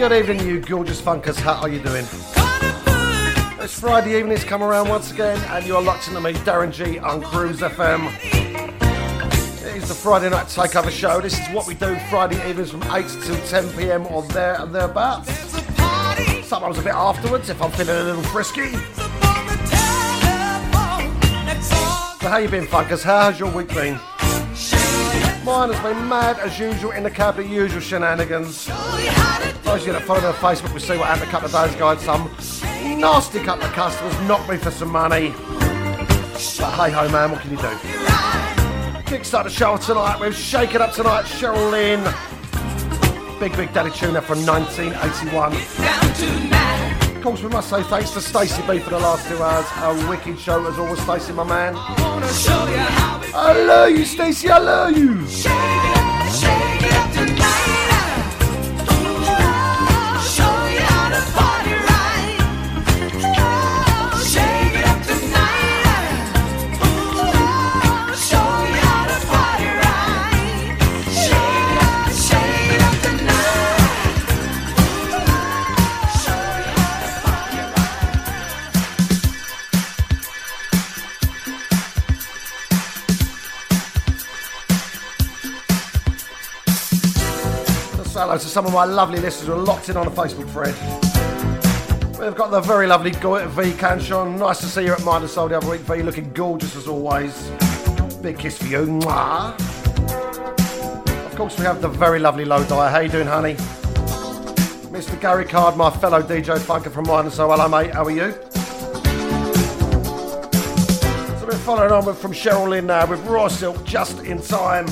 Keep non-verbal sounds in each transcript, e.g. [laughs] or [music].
Good evening, you gorgeous funkers. How are you doing? It's Friday evening, it's come around once again, and you're locked into me, Darren G, on Cruise FM. It is the Friday night takeover show. This is what we do Friday evenings from 8 till 10 pm or there and thereabouts. Sometimes a bit afterwards if I'm feeling a little frisky. So, how you been, funkers? How has your week been? Mine has been mad as usual in the cab, the usual shenanigans. Those of that follow me on Facebook will see what happened a couple of days ago. Some nasty couple of customers knock me for some money. But hey ho man, what can you do? Kickstart the show tonight Shake It Up Tonight, Cheryl Lynn. Big Big Daddy Tuner from 1981. Of course, we must say thanks to Stacey B for the last two hours. A wicked show as always, Stacey, my man. I love you, Stacey, I love you. Hello to some of my lovely listeners who are locked in on a Facebook thread. We've got the very lovely V Canshon. Nice to see you at Mind Soul the other week, V. Looking gorgeous as always. Big kiss for you. Mwah. Of course, we have the very lovely Low. How you doing, honey? Mr. Gary Card, my fellow DJ Funker from Mind and Soul. Hello, mate. How are you? So we're following on with from Cheryl Lynn now with Raw Silk just in time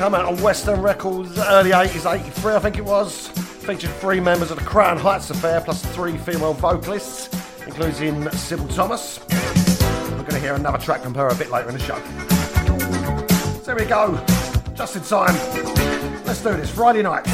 come out on West End Records early 80s, 83 I think it was. Featured three members of the Crown Heights Affair plus three female vocalists, including Sybil Thomas. We're going to hear another track from her a bit later in the show. So here we go, just in time. Let's do this, Friday night.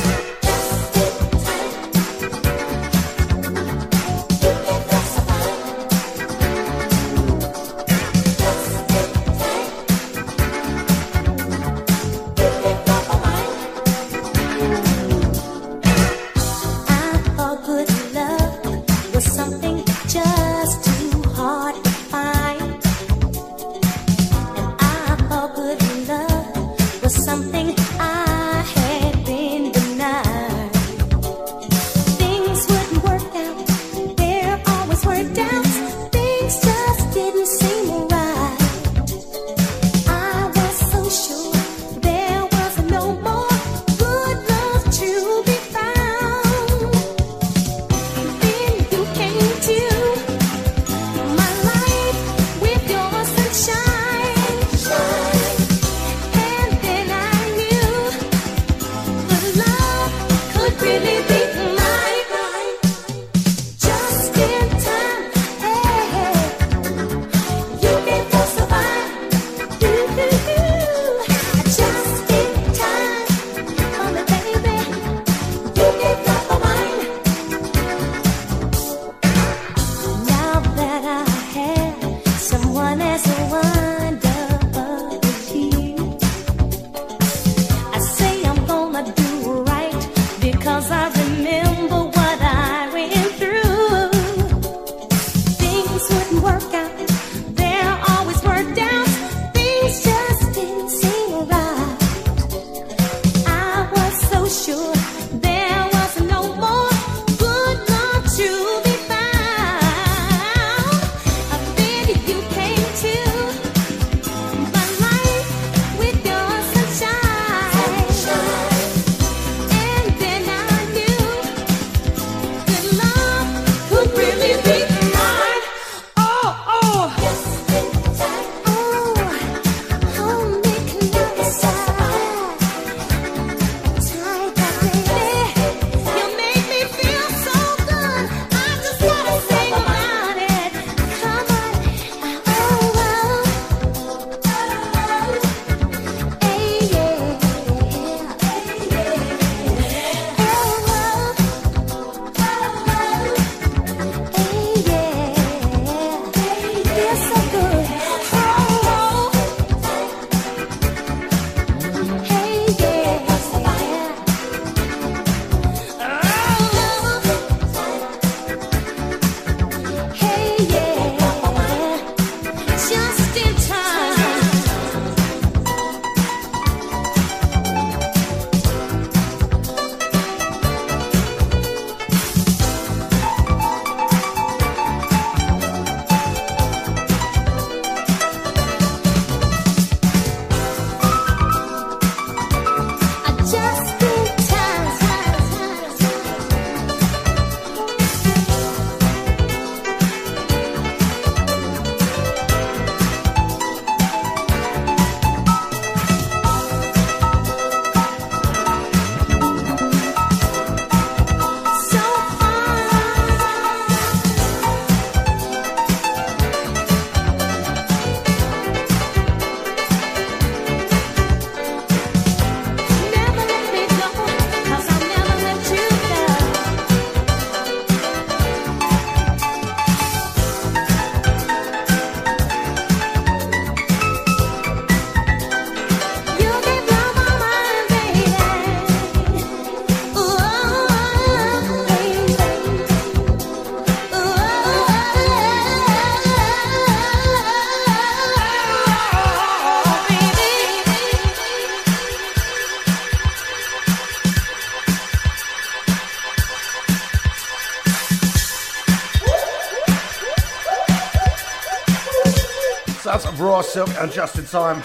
And just in time.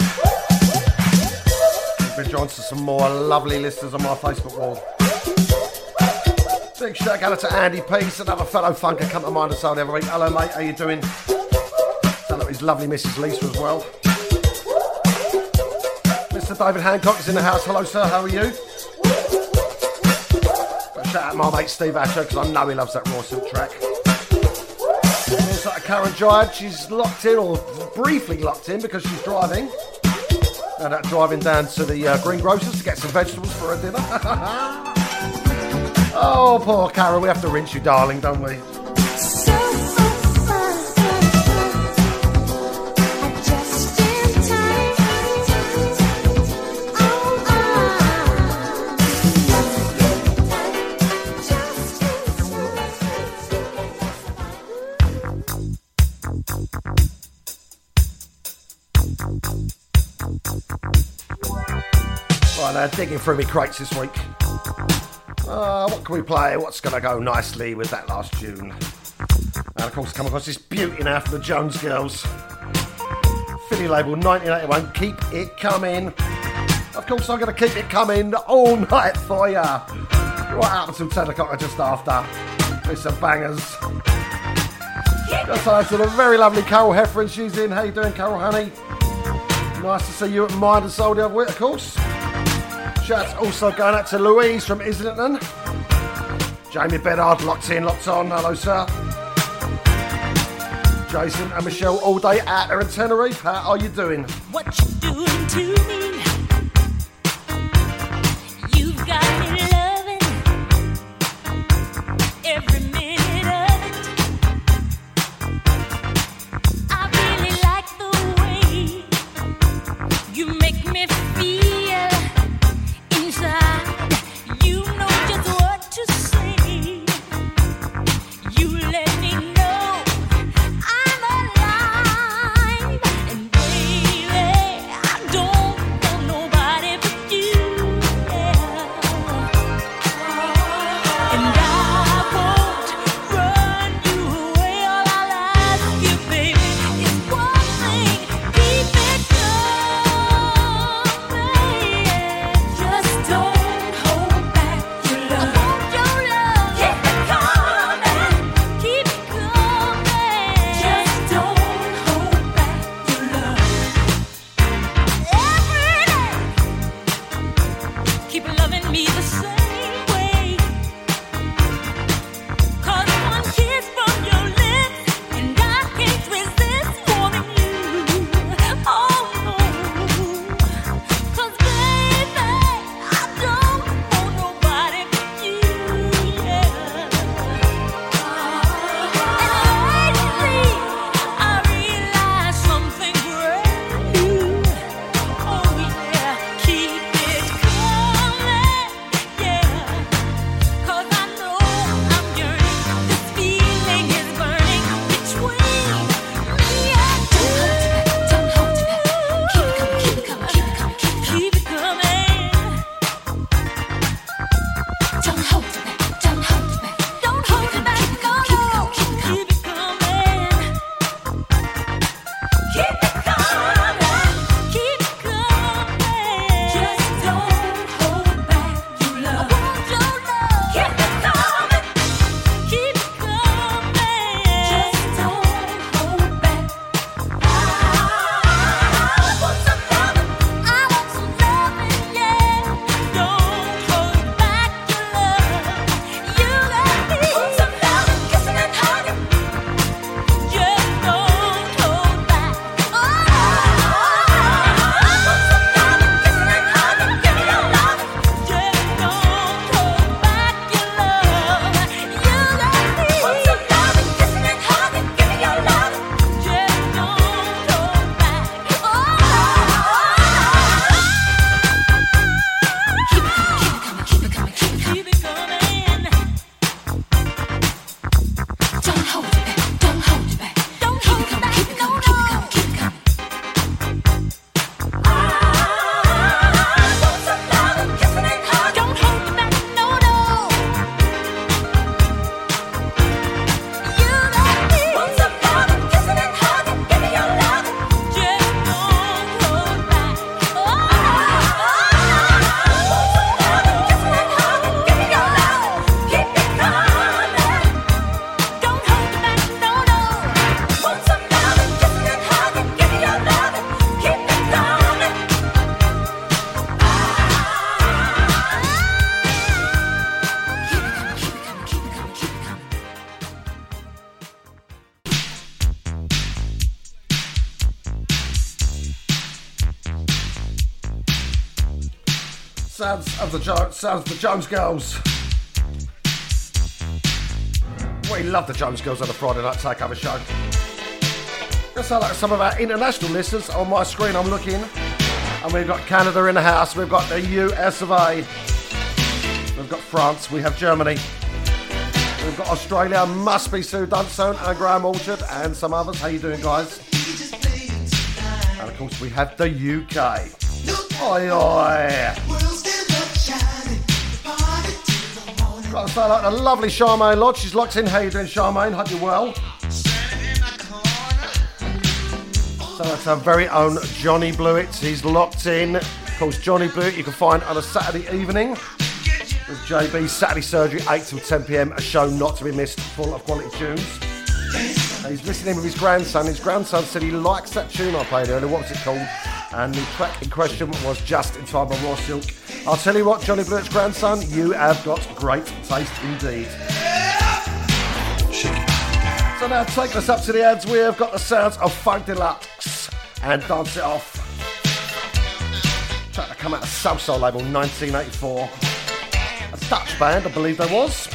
Been joined to some more lovely listeners on my Facebook wall. Big shout out to Andy Peace, another fellow funker come to Mind and Soul every week. Hello mate, how you doing? Hello his lovely Mrs. Lisa as well. Mr. David Hancock is in the house. Hello sir, how are you? But shout out my mate Steve Asher because I know he loves that Raw Silk track. Like Karen Giant, she's locked in or briefly locked in because she's driving. And uh, driving down to the uh, greengrocers to get some vegetables for her dinner. [laughs] oh, poor Carol, we have to rinse you, darling, don't we? Digging through my crates this week. Uh, what can we play? What's going to go nicely with that last tune? And of course, come across this beauty now from the Jones Girls. Philly label 1981, keep it coming. Of course, I'm going to keep it coming all night for you. Right up until 10 o'clock or just after. With some bangers. Just hi to the very lovely Carol Heffron. She's in. How you doing, Carol, honey? Nice to see you at Mind and Soul the other week, of course. Shouts also going out to Louise from Islington. Jamie Bedard locked in, locked on. Hello, sir. Jason and Michelle all day out there in Tenerife. How are you doing? What you doing to me? Sounds of the sounds of the Jones Girls. We love the Jones Girls on the Friday Night Takeover show. Just like some of our international listeners on my screen. I'm looking, and we've got Canada in the house. We've got the US of A. We've got France. We have Germany. We've got Australia. Must be Sue Dunstone and Graham Orchard and some others. How you doing, guys? And of course, we have the UK. Oi, oi. Got say, like the lovely Charmaine Lodge. She's locked in. How you doing, Charmaine? Hope you're well. So that's our very own Johnny Blewett. He's locked in. Of course, Johnny Blewett you can find on a Saturday evening with JB Saturday Surgery, 8 till 10 pm. A show not to be missed, full of quality tunes. He's listening with his grandson. His grandson said he likes that tune I played earlier. What was it called? And the track in question was Just in Time by Raw Silk. I'll tell you what, Johnny Blewett's grandson, you have got great taste indeed. So now taking us up to the ads, we have got the sounds of Funk Deluxe and Dance It Off. Track that come out of Salsoul label 1984. A Dutch band, I believe there was.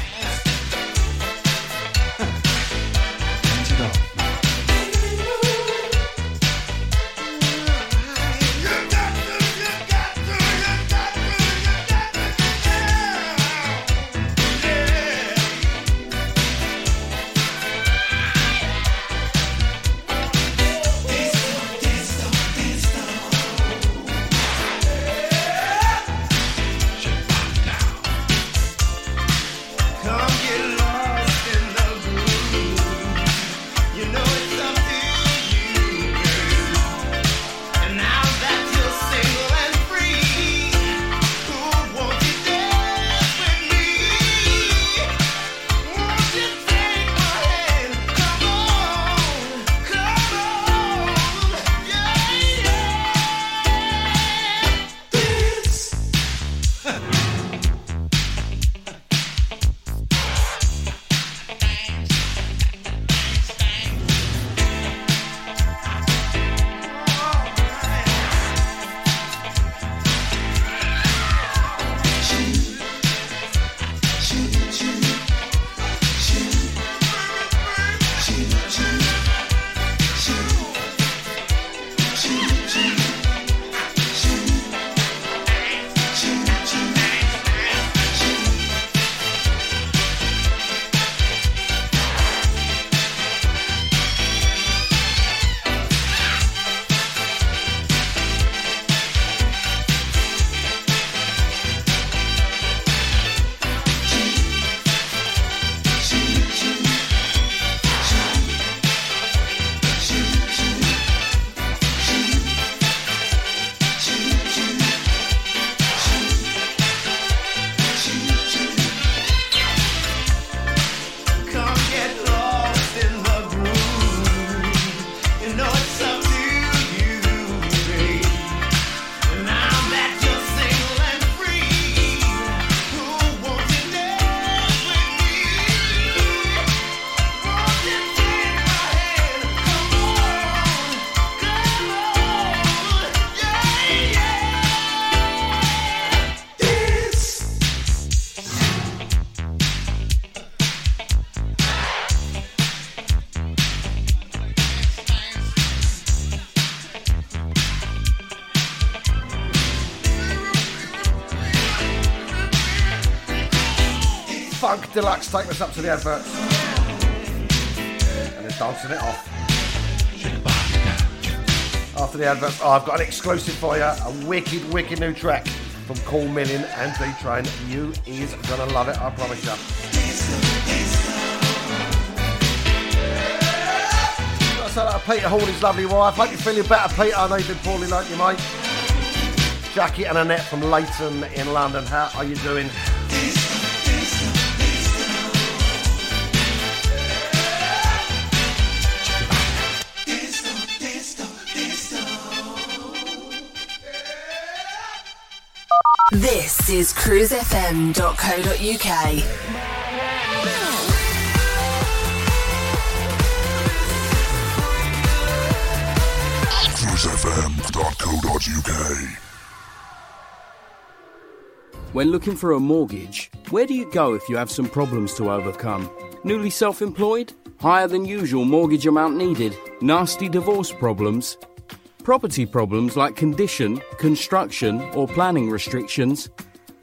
Deluxe taking us up to the adverts. And they're dancing it off. After the adverts, oh, I've got an exclusive for you. A wicked, wicked new track from Cool Million and D-Train. You is gonna love it, I promise you. Said that Peter Hall, his lovely wife. Hope you're feeling better, Peter. I know you've been poorly, like you, mate. Jackie and Annette from Leyton in London. How are you doing? This is cruisefm.co.uk. cruisefm.co.uk. When looking for a mortgage, where do you go if you have some problems to overcome? Newly self employed? Higher than usual mortgage amount needed? Nasty divorce problems? Property problems like condition, construction, or planning restrictions?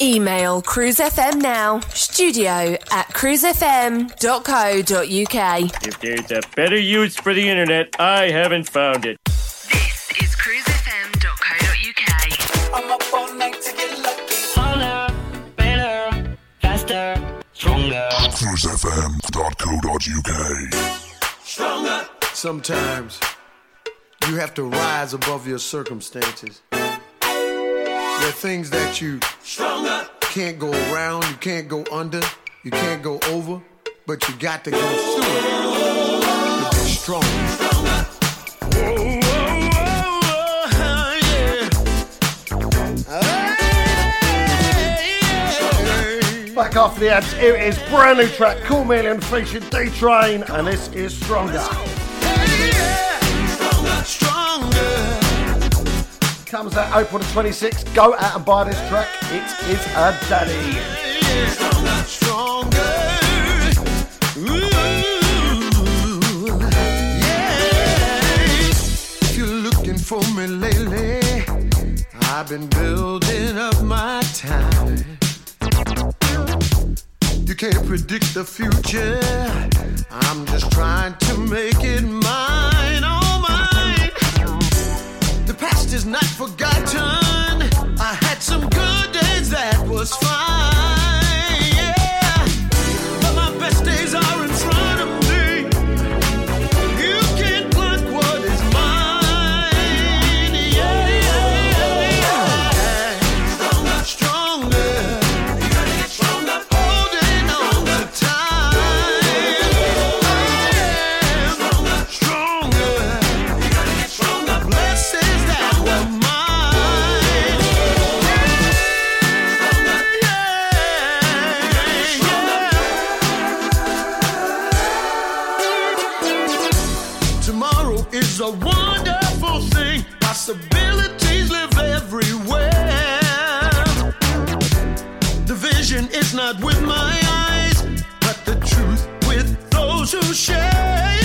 Email Cruise FM now, studio at cruisefm.co.uk. If there's a better use for the internet, I haven't found it. This is cruisefm.co.uk. I'm up all night to get lucky. Harder, better, faster, stronger. cruisefm.co.uk. Stronger. Sometimes you have to rise above your circumstances. There are things that you Stronger. can't go around, you can't go under, you can't go over, but you got to go through it to be strong. Back after the ads, it is brand new track, Cool Million featuring D Train, and this is Stronger. Stronger, Stronger. Comes out April the 26th. Go out and buy this track. It is a daddy. If you're looking for me lately, I've been building up my time. You can't predict the future. I'm just trying to make it mine, past is not forgotten. I had some good days that was fine. Is a wonderful thing. Possibilities live everywhere. The vision is not with my eyes, but the truth with those who share.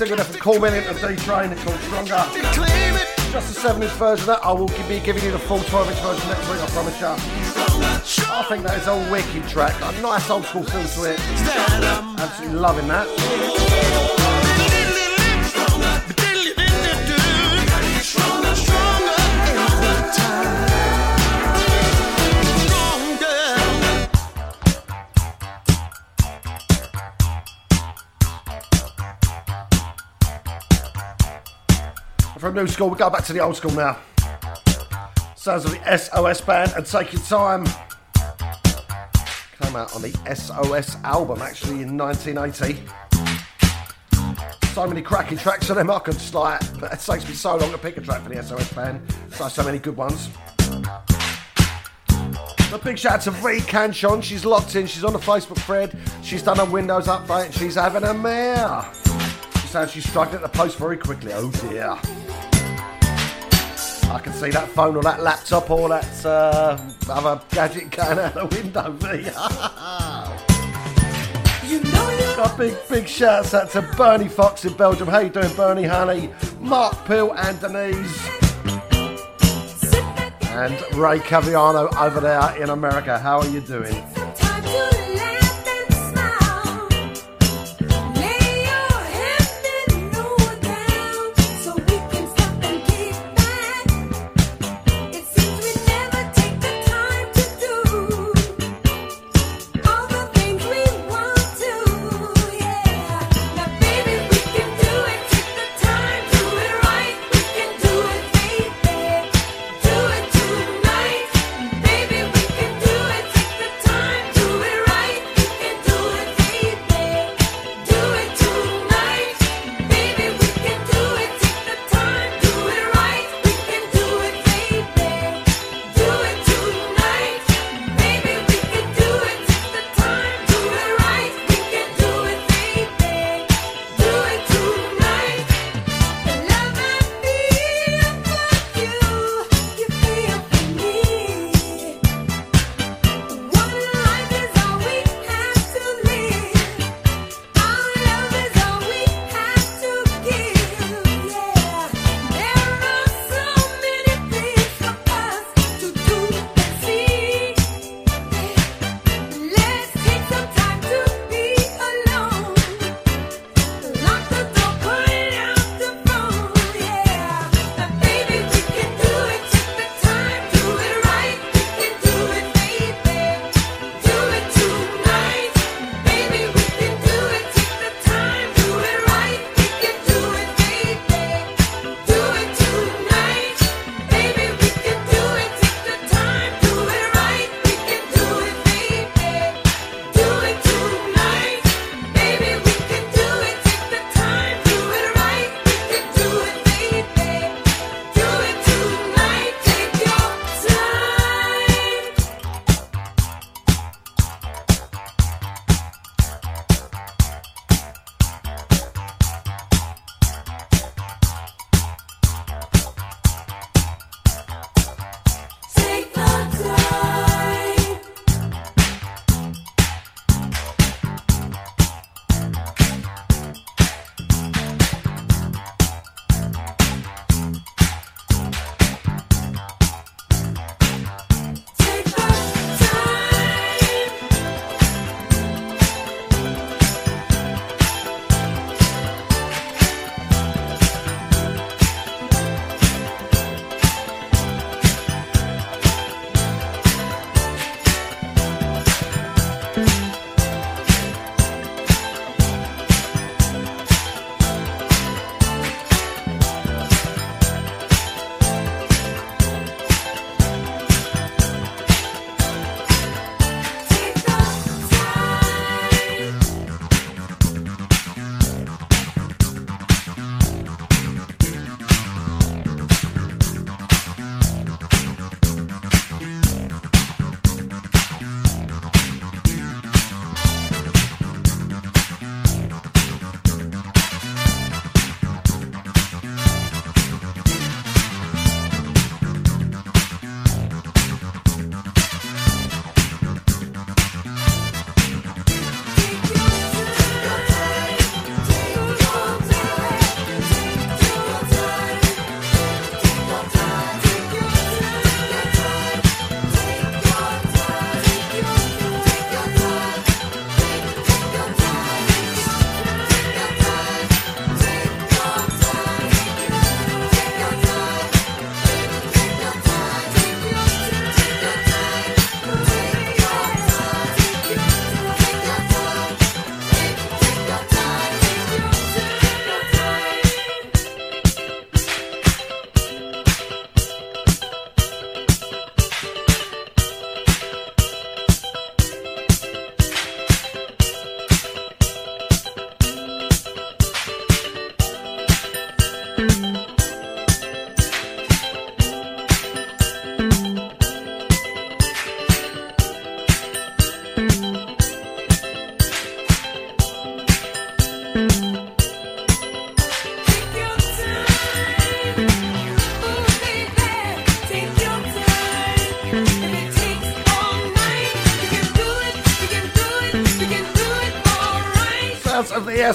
Single there from Cool Million and D Train called Stronger. Just a 7 inch version of that. I will be giving you the full 12 inch version next week, I promise you. I think that is a wicked track. A nice old school feel to it. Absolutely loving that. New school, we go back to the old school now. Sounds of the SOS band and Take Your Time. Came out on the SOS album actually in 1980. So many cracking tracks on them, I could like, [laughs] it takes me so long to pick a track for the SOS band. So, so many good ones. A big shout out to V Canchon, she's locked in, she's on the Facebook thread, she's done a Windows update, and she's having a mare. She says she's struggling to post very quickly, oh dear. I can see that phone or that laptop or that uh, other gadget going out the window. [laughs] you. A big, big shouts out to Bernie Fox in Belgium. How you doing, Bernie, honey? Mark Pill and Denise. And Ray Caviano over there in America. How are you doing?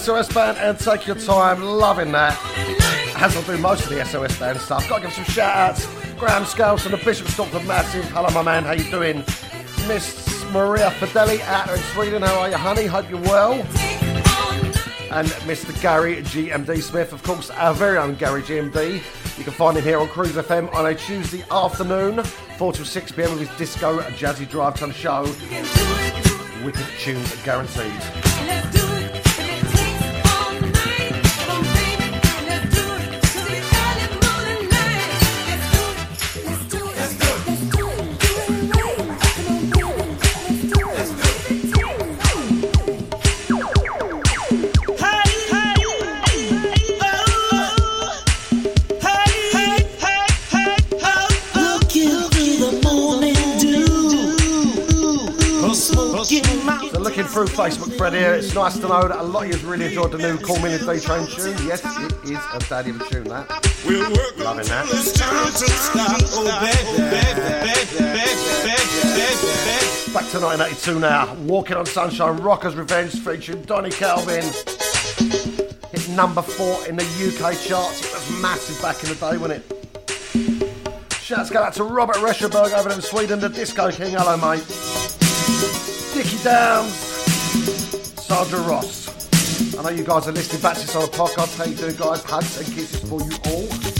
SOS band and take your time. Loving that. I do most of the SOS band stuff. Gotta give some shout outs. Graham Scales and the Bishop Stortford Massive. Hello, my man. How you doing? Miss Maria Fideli out in Sweden. How are you, honey? Hope you're well. And Mr. Gary GMD Smith, of course, our very own Gary GMD. You can find him here on Cruise FM on a Tuesday afternoon, 4 to 6 pm with his disco jazzy drive time show. Wicked tunes guaranteed. Facebook, Fred here, it's nice to know that a lot of you have really enjoyed the new Call Me in the D Train tune. Yes, it is a daddy of a tune, that. Loving that. Back to 1982 now. Walking on Sunshine, Rockers Revenge featuring Donnie Calvin. Hit number four in the UK charts. It was massive back in the day, wasn't it? Shouts go out to Robert Rescherberg over in Sweden, the Disco King. Hello, mate. Dickie Downs, Sandra Ross. I know you guys are listening back to this on the podcast. How you doing, guys? Hugs and kisses for you all.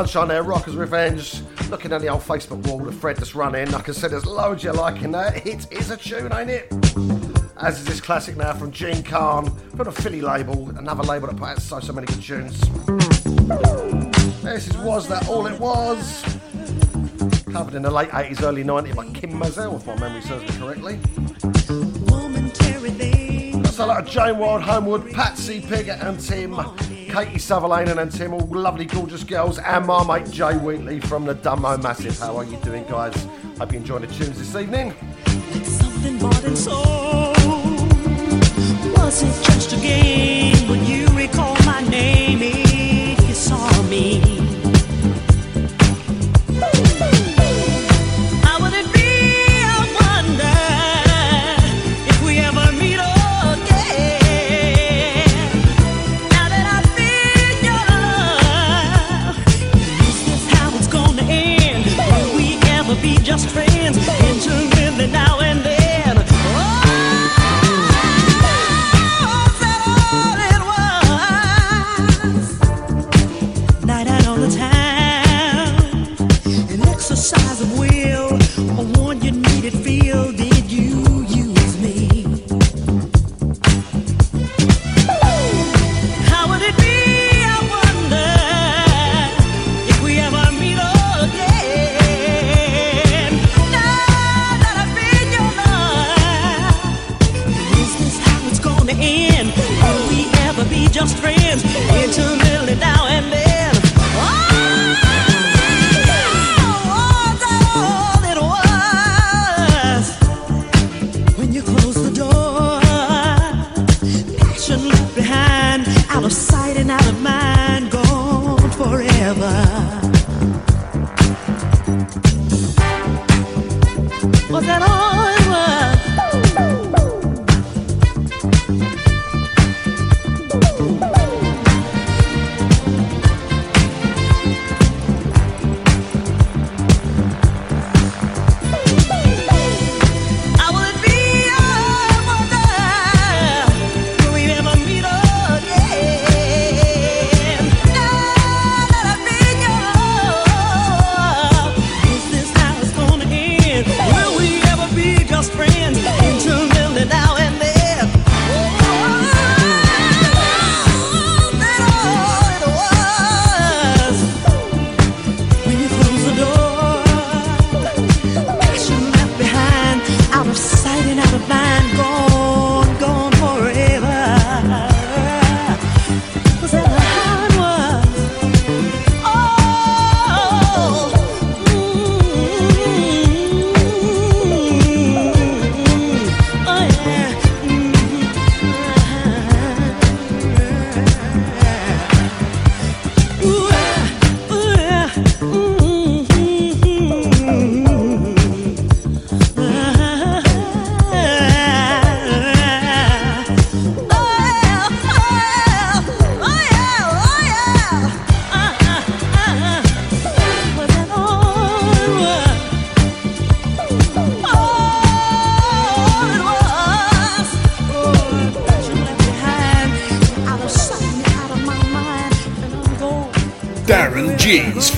Sunshine there, Rockers Revenge. Looking at the old Facebook wall, the thread that's running. Like I see there's loads of you liking that. It is a tune, ain't it? As is this classic now from Jean Carn, from the Philly label, another label that put out so, so many good tunes. This is Was That All It Was? Covered in the late 80s, early 90s by Kim Mazelle, if my memory serves me correctly. That's a lot of Jane Wild, Homewood, Patsy Piggott and Tim, Katie Sutherland and Tim, all lovely, gorgeous girls, and my mate Jay Wheatley from the Dumbo Massive. How are you doing, guys? Hope you enjoyed the tunes this evening. Was it just a game? Would you recall my name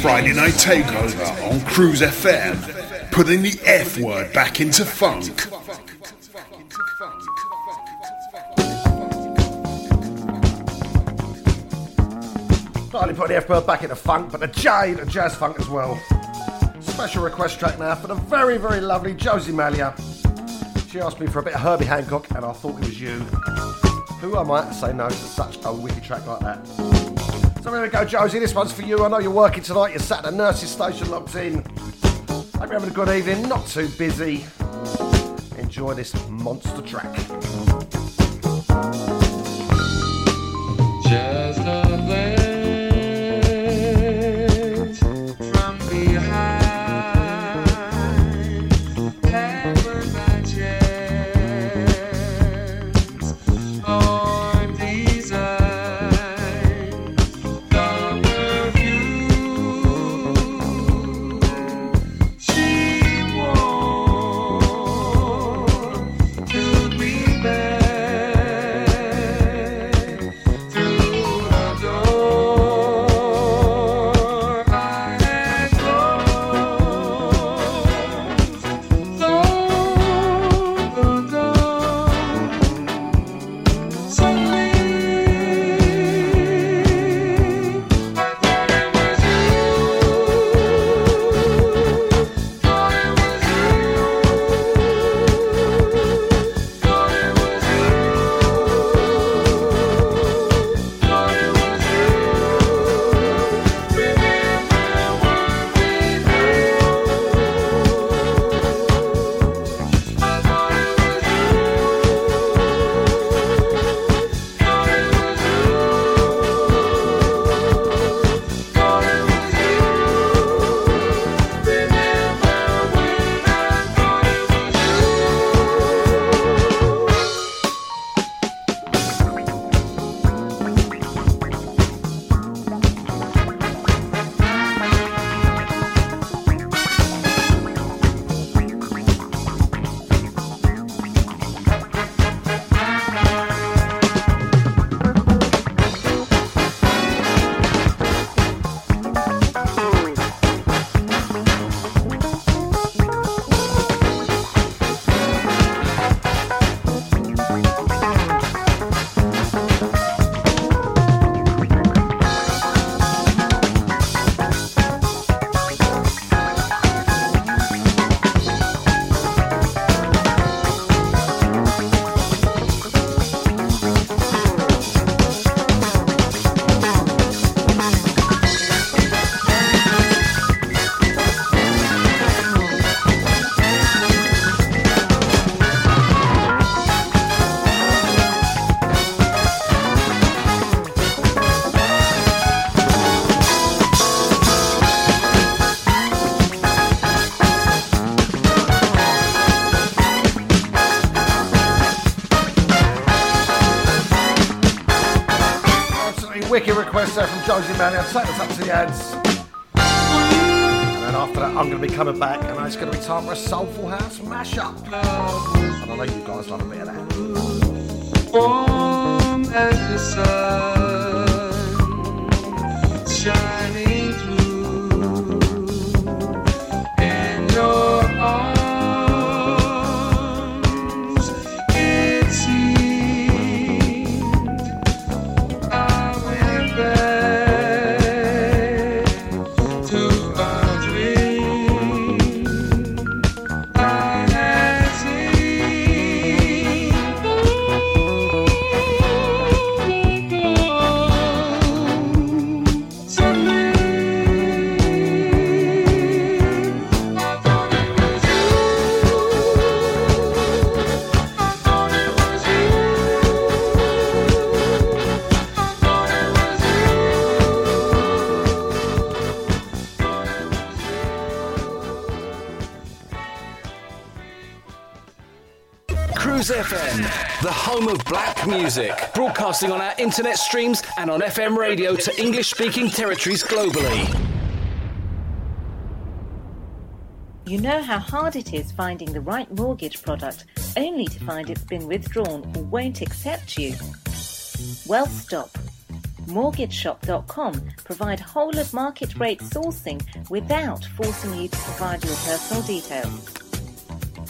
Friday Night Takeover on Cruise FM, putting the F word back into funk. Not only put the F word back into funk, but the J, the jazz funk as well. Special request track now for the very, very lovely Josie Malia. She asked me for a bit of Herbie Hancock, and I thought it was you. Who am I to say no to such a wicked track like that? So there we go, Josie. This one's for you. I know you're working tonight. You're sat at the nurse's station locked in. Hope you're having a good evening. Not too busy. Enjoy this monster track. Just Josie Mannion. Take us up to the ads. And then after that, I'm going to be coming back, and it's going to be time for a Soulful House mashup. And I know you guys love a bit of that. warm as the sun music, broadcasting on our internet streams and on FM radio to English speaking territories globally. You know how hard it is finding the right mortgage product only to find it's been withdrawn or won't accept you? Well, stop. MortgageShop.com provide whole of market rate sourcing without forcing you to provide your personal details.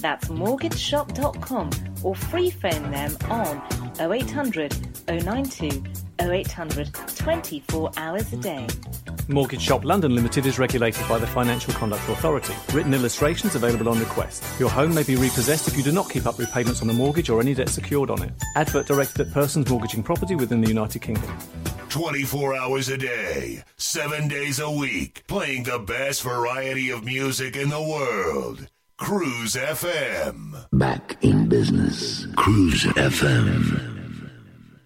That's mortgageshop.com or free phone them on 0800 092 0800 24 hours a day. Mortgage Shop London Limited is regulated by the Financial Conduct Authority. Written illustrations available on request. Your home may be repossessed if you do not keep up repayments on the mortgage or any debt secured on it. Advert directed at persons mortgaging property within the United Kingdom. 24 hours a day, 7 days a week, playing the best variety of music in the world. Cruise FM. Back in business. Cruise FM.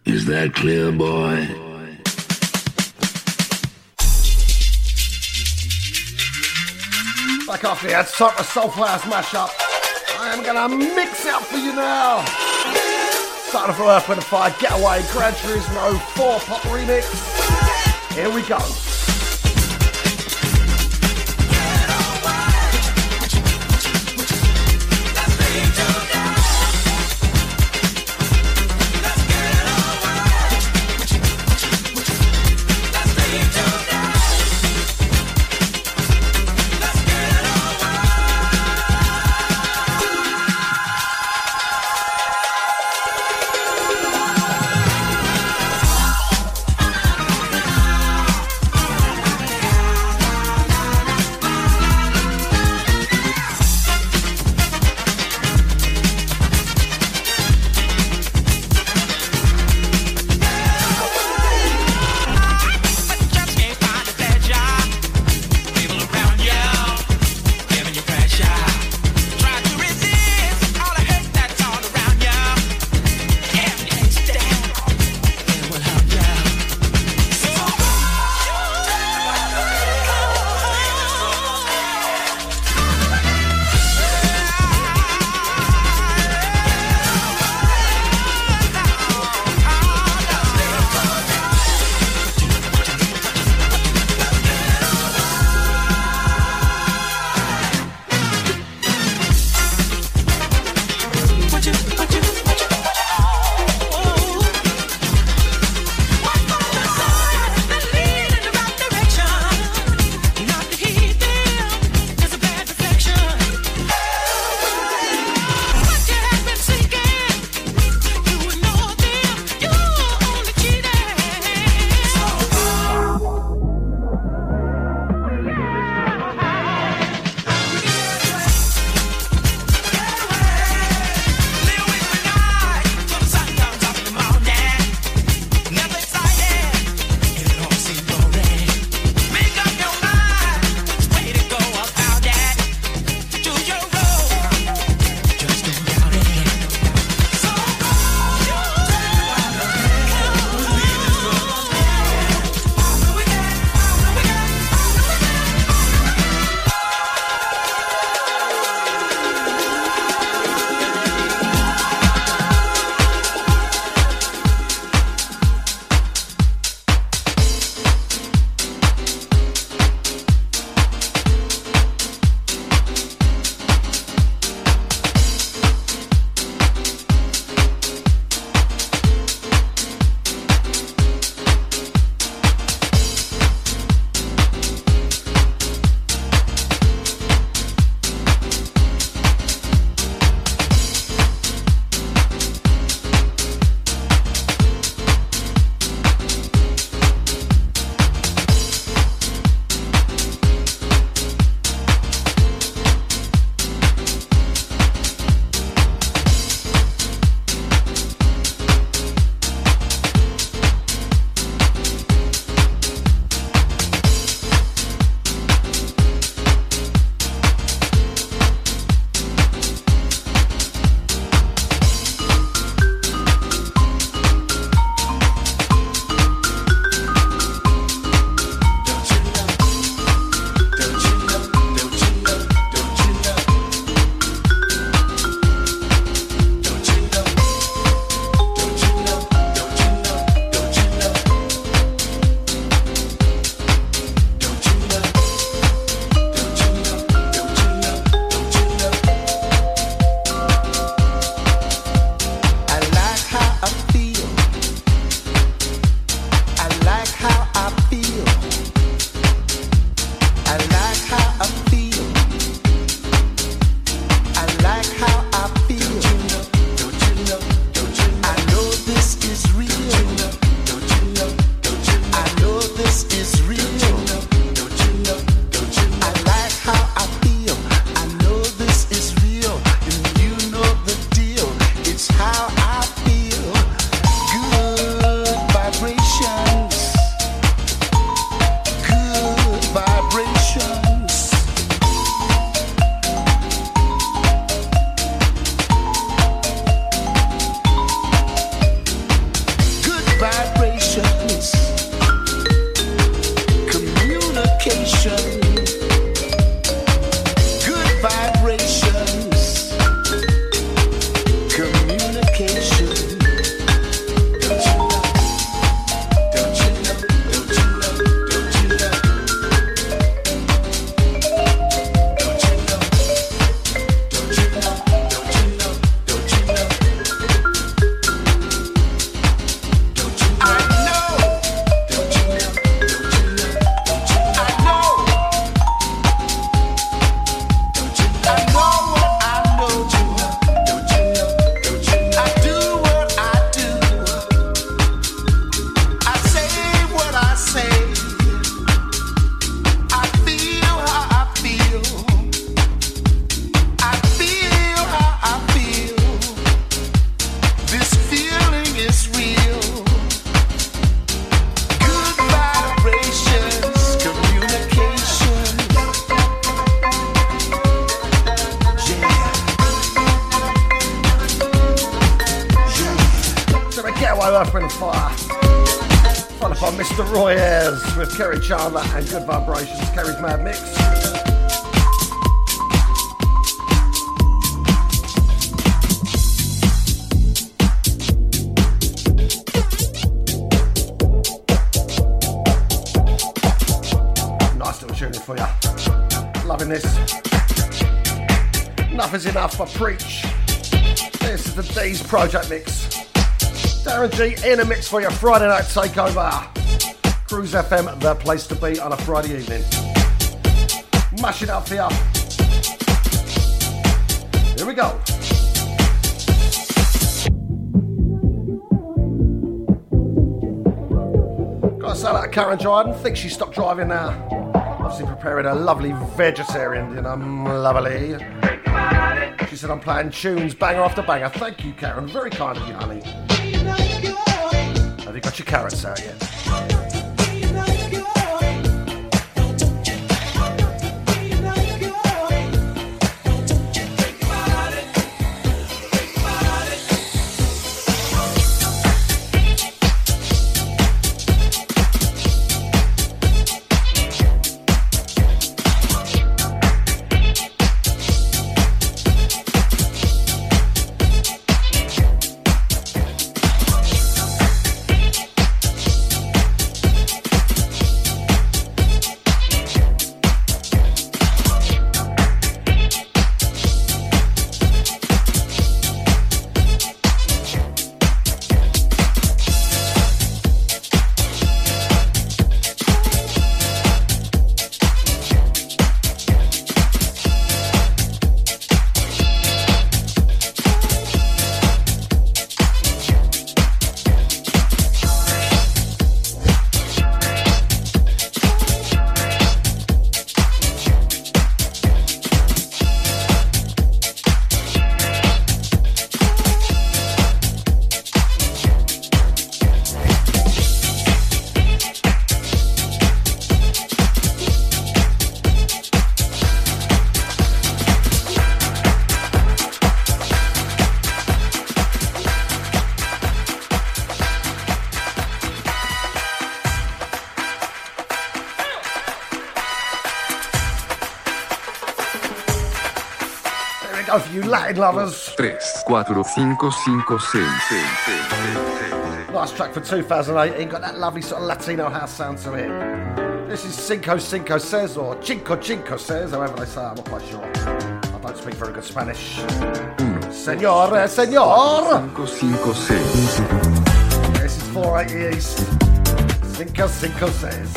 Is that clear, boy? Back after the ads, time for a Soulful House mashup. I am going to mix it up for you now. Starting for Earth, Wind and Fire, Getaway, Gran Turismo 4 Pop Remix. Here we go. Project Mix. Darren G in a mix for your Friday night takeover. Cruise FM, the place to be on a Friday evening. Mash it up for you. Here we go. Gotta say that Karen Jordan. Think she stopped driving now. Obviously preparing a lovely vegetarian dinner. Mm, Lovely. Said I'm playing tunes banger after banger. Thank you, Karen. Very kind of you, honey. Have you got your carrots out yet? There we go for you Latin lovers. 3, 4, 5, 5, 6, 6, track for 2018. Got that lovely sort of Latino house sound to it. This is Cinco Cinco Says or Cinco Cinco Says, however they say it, I'm not quite sure. I don't speak very good Spanish. Senor, eh, senor! 5, 5, 6. This is 480 East. Cinco Cinco Says.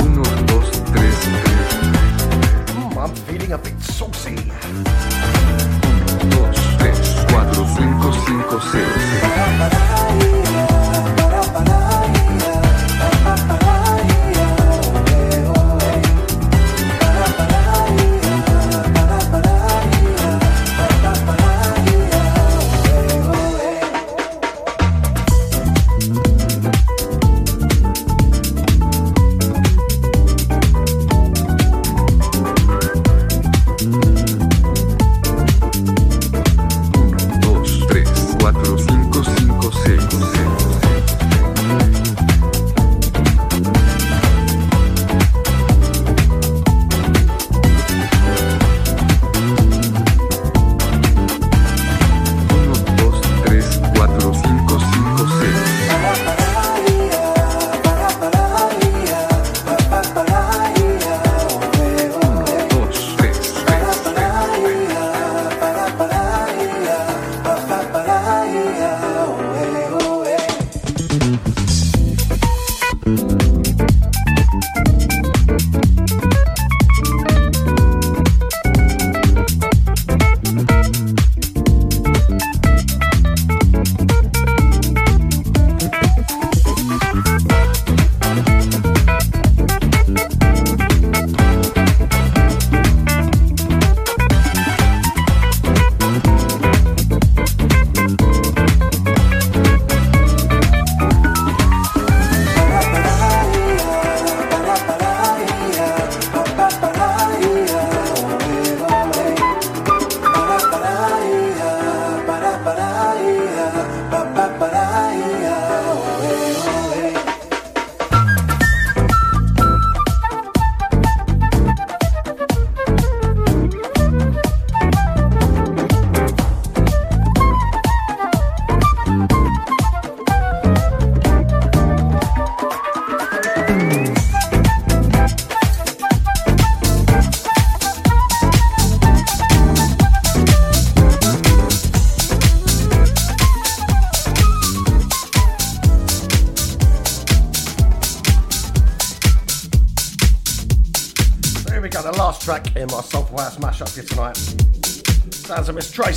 1, 2, 3, Mm, I'm feeling a bit saucy. 2, 3, 4, 5, 5, 6.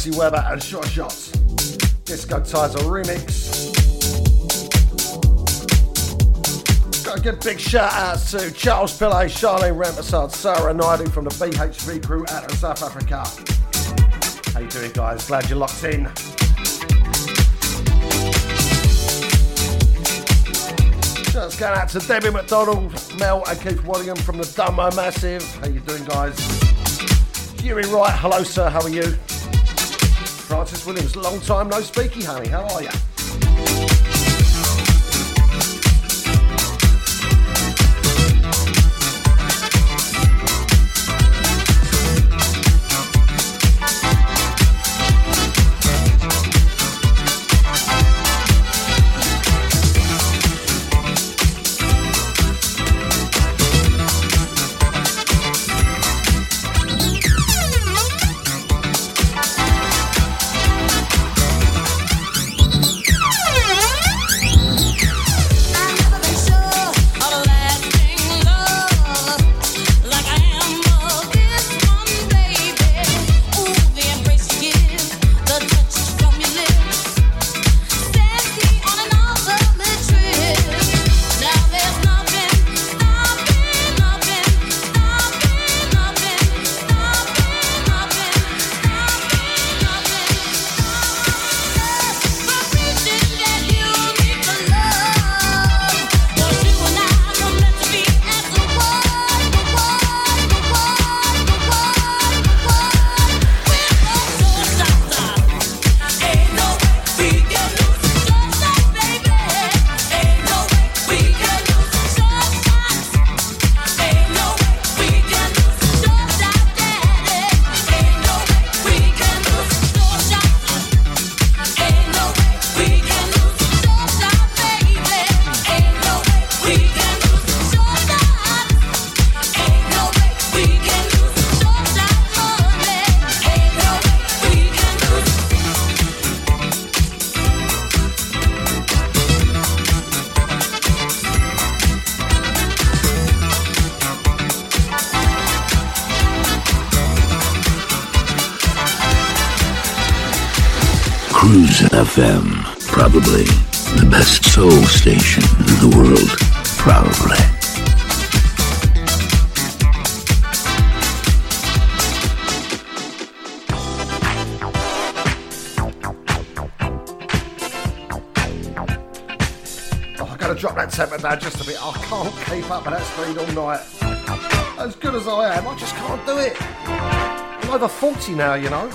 Tracy Weber and Short Shots. Disco Tizer remix. Got to give big shout outs to Charles Pillay, Charlene Rampasard, Sarah Naidu from the BHV crew out of South Africa. How you doing, guys? Glad you're locked in. Shouts going out to Debbie McDonald, Mel and Keith Wallingham from the Dumbo Massive. How you doing, guys? Huey Wright, hello, sir. How are you? Williams, long time no speaky, honey. How are you? FM. Probably the best soul station in the world. Probably. Oh, I gotta drop that temper down just a bit. I can't keep up at that speed all night. As good as I am, I just can't do it. I'm over 40 now, you know.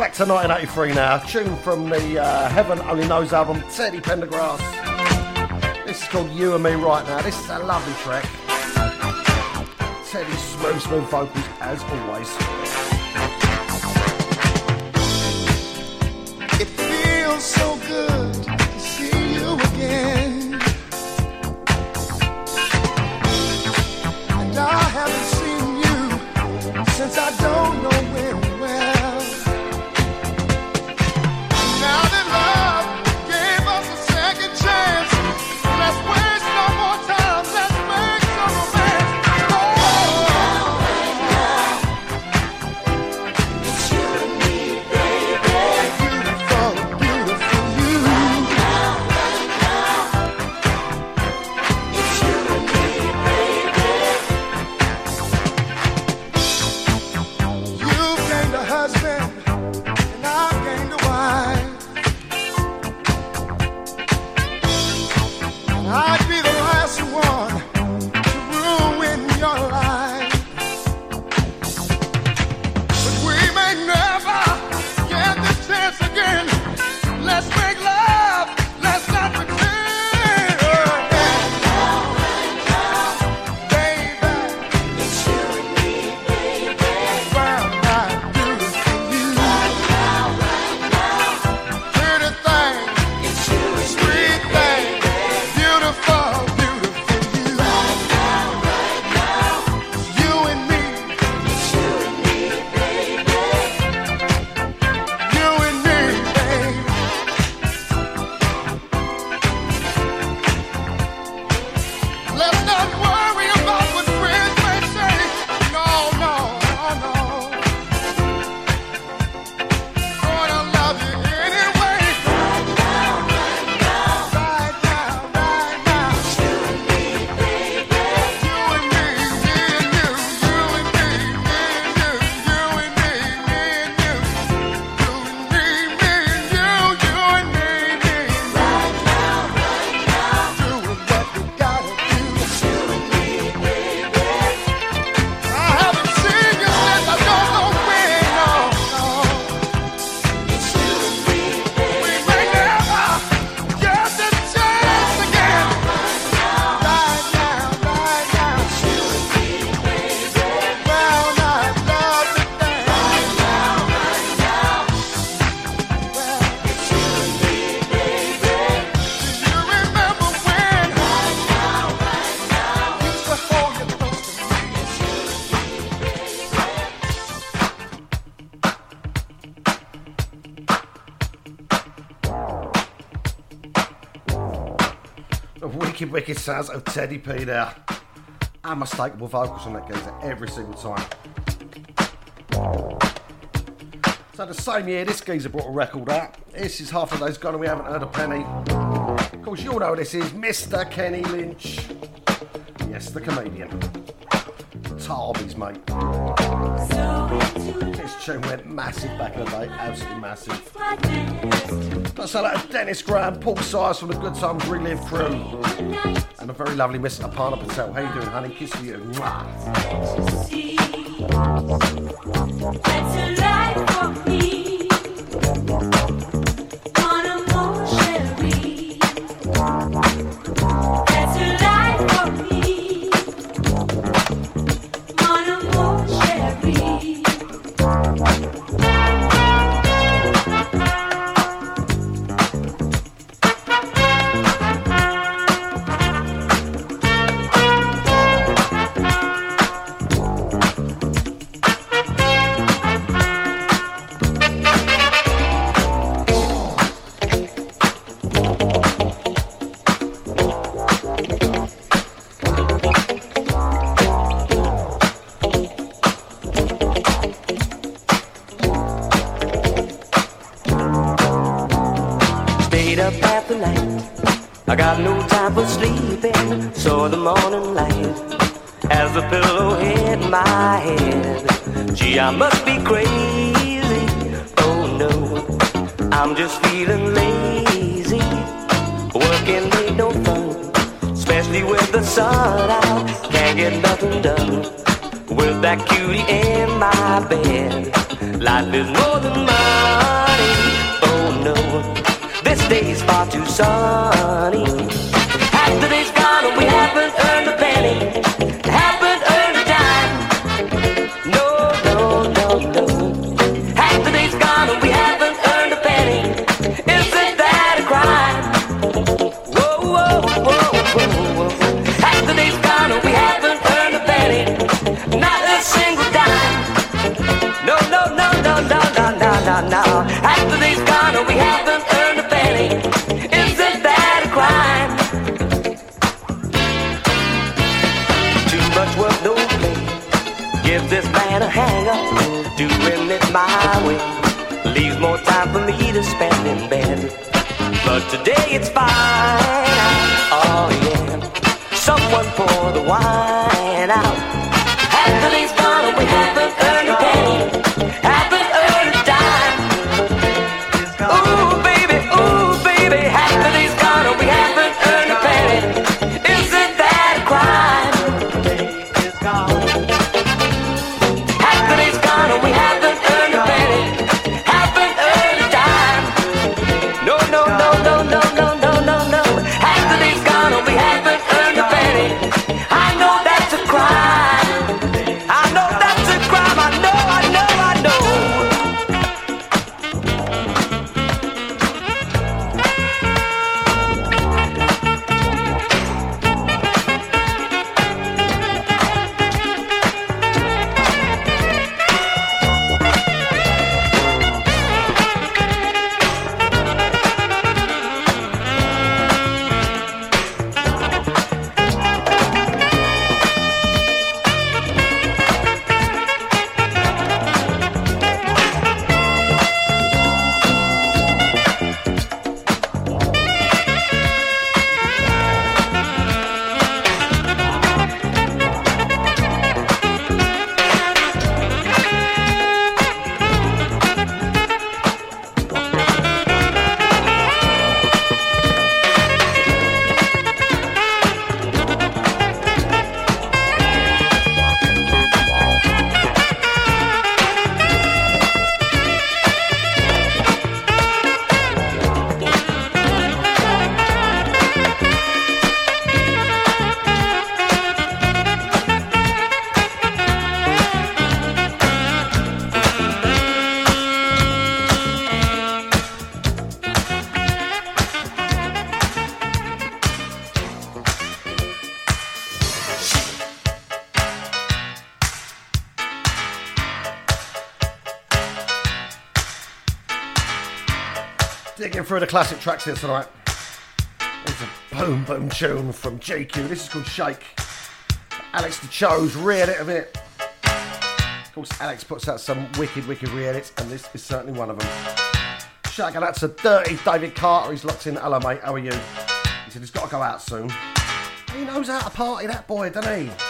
Back to 1983 now. Tune from the uh, Heaven Only Knows album, Teddy Pendergrass. This is called You and Me Right Now. This is a lovely track. Teddy's smooth, smooth vocals as always. Wicked, sounds of Teddy P there. Unmistakable vocals on that geezer every single time. So the same year, this geezer brought a record out. This is half of those gone and we haven't heard a penny. Of course, you all know this is Mr. Kenny Lynch. Yes, the comedian. Tarbies, mate. This tune went massive back in the day, absolutely massive. Got some like Dennis Graham, Paul Size from the Good Times Relive crew. And a very lovely Miss Aparna Patel. How you doing, honey? Kiss you. Mwah. Saw the morning light as the pillow hit my head. Gee, I must be crazy. Oh no, I'm just feeling lazy. Working ain't no fun, especially with the sun out. Can't get nothing done with that cutie in my bed. Life is today it's fine. Through the classic tracks here tonight. It's a boom boom tune from GQ. This is called Shake. Alex the Cho's re-edit of it. Of course, Alex puts out some wicked, wicked re-edits, and this is certainly one of them. Shout out to Dirty David Carter. He's locked in. Hello, mate. How are you? He said he's got to go out soon. He knows how to party, that boy, doesn't he?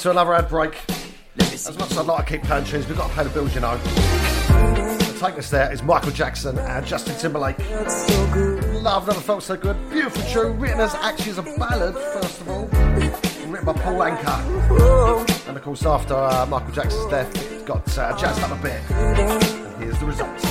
To another ad break. As much as I'd like to keep playing tunes, we've got to pay the bills, you know. To take us there is Michael Jackson and Justin Timberlake. Love Never Felt So Good. Beautiful tune, written as actually as a ballad, first of all. Written by Paul Anka. And of course, after uh, Michael Jackson's death, got uh, jazzed up a bit. And here's the results.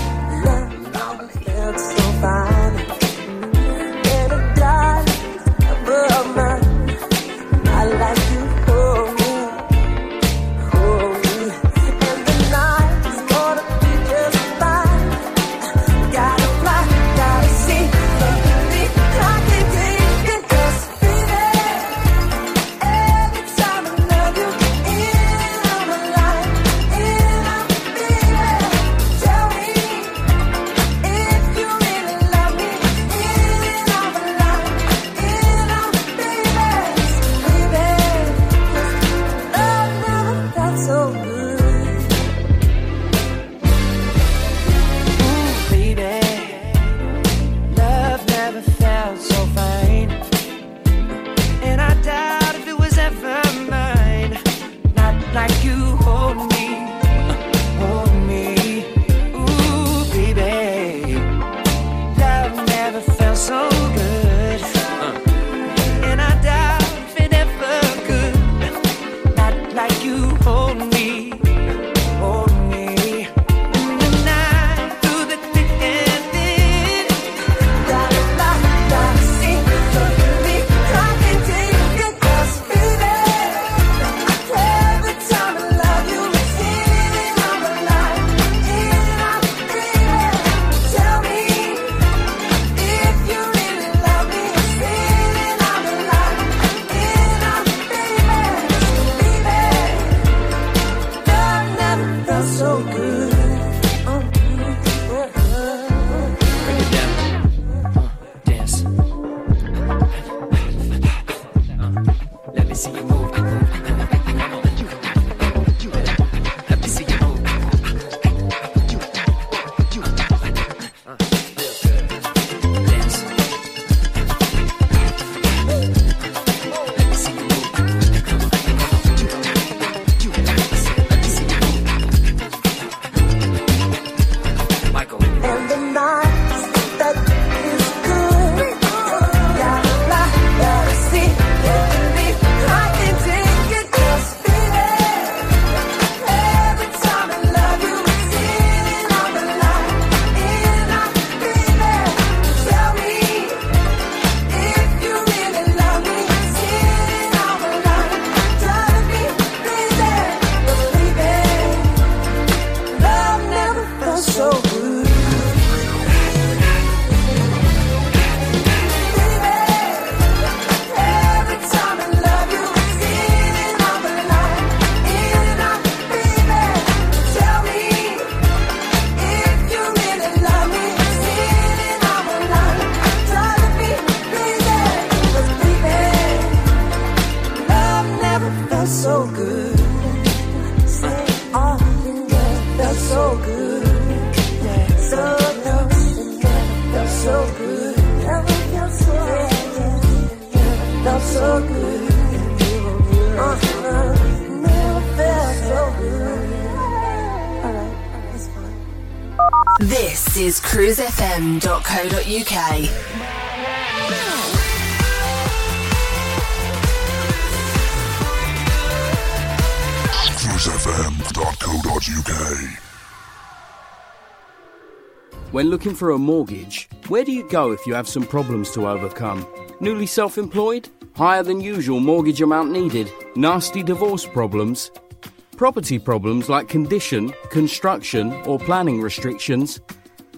cruisefm.co.uk. cruisefm.co.uk. When looking for a mortgage, where do you go if you have some problems to overcome? Newly self employed? Higher than usual mortgage amount needed? Nasty divorce problems? Property problems like condition, construction, or planning restrictions?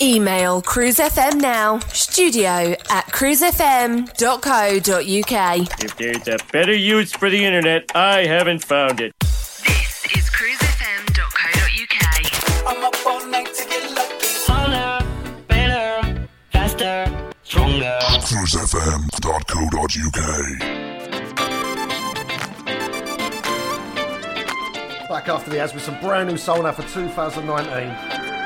Email cruisefm now, studio at cruisefm.co.uk. If there's a better use for the internet, I haven't found it. This is cruisefm.co.uk. I'm up all night to get lucky. Harder, better, faster, stronger. cruisefm.co.uk. Back after the ads with some brand new soul now for 2019.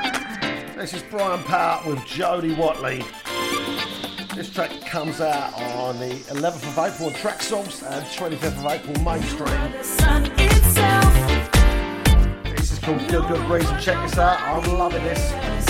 This is Brian Power with Jody Watley. This track comes out on the 11th of April on Track Source and 25th of April mainstream. This is called Good Good Reason. Check this out. I'm loving this.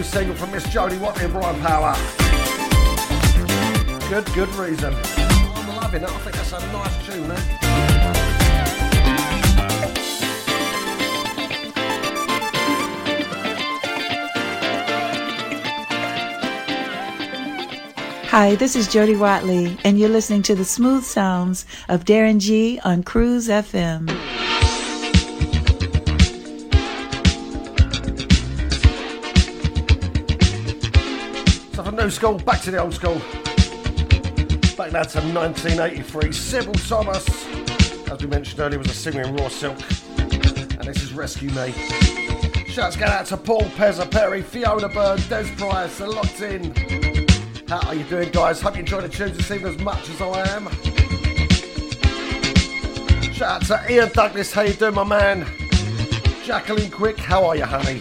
New single from Miss Jody Watley and Brian Power. Good, good reason. I'm loving it. I think that's a nice tune? Hi, this is Jody Watley, and you're listening to the smooth sounds of Darren G on Cruise FM. School, back to the old school. Back now to 1983. Sybil Thomas, as we mentioned earlier, was a singer in Raw Silk. And this is Rescue Me. Shouts go out to Paul Pezza Perry, Fiona Bird, Des Price, they're locked in. How are you doing, guys? Hope you enjoyed the tunes this evening as much as I am. Shout out to Ian Douglas, how you doing, my man? Jacqueline Quick, how are you, honey?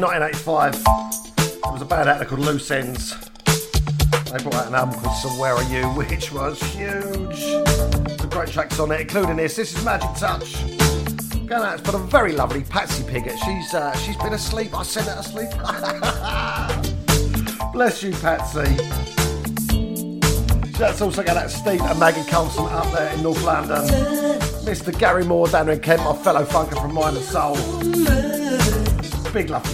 1985, there was a band out there called Loose Ends. They brought out an album called So Where Are You, which was huge. Some great tracks on it, including this. This is Magic Touch. Going out for a very lovely Patsy Piggott. She's uh, she's been asleep. I sent her asleep. [laughs] Bless you, Patsy. That's also got that Steve and Maggie Coulson up there in North London. Mr. Gary Moore, and kent, my fellow funker from Mind and Soul. Big love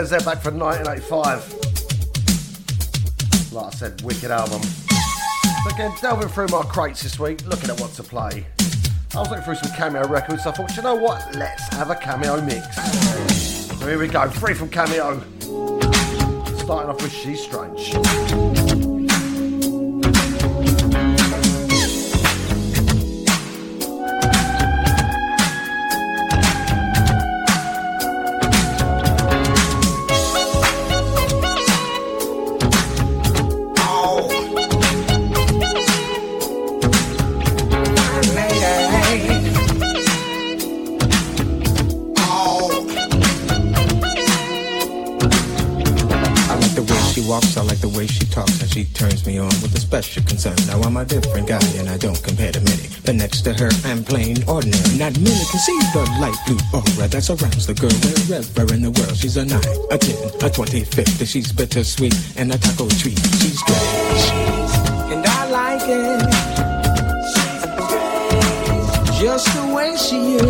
says they're back from 1985. Like I said, wicked album. Again, delving through my crates this week, looking at what to play. I was looking through some cameo records, so I thought, you know what? Let's have a cameo mix. So here we go, free from cameo. Starting off with She's Strange. A different guy, and I don't compare to many. But next to her, I'm plain ordinary. Not many can see the light blue aura that surrounds the girl wherever in the world. She's a nine, a ten, a twenty, fifty. She's bittersweet and a taco treat. She's strange, and I like it. Just the way she is.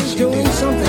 doing something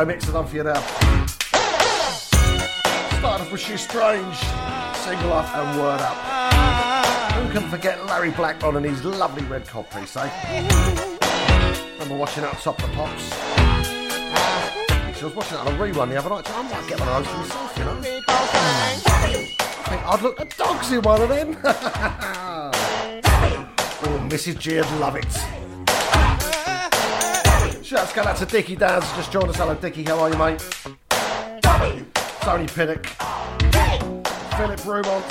a little cameo mix for you now. Starting off with She's Strange, Single Up and Word Up. Who can forget Larry Blackmon and his lovely red cod piece, eh? Remember watching it on Top of the Pops? I was watching it on a rerun the other night, I might get one of those myself, you know? I think I'd look at dogs in one of them. [laughs] oh, Mrs. G would love it. Shouts going out to Dickie Downs, just joined us. Hello, Dickie, how are you, mate? Tony Pinnock, Philip Rumont,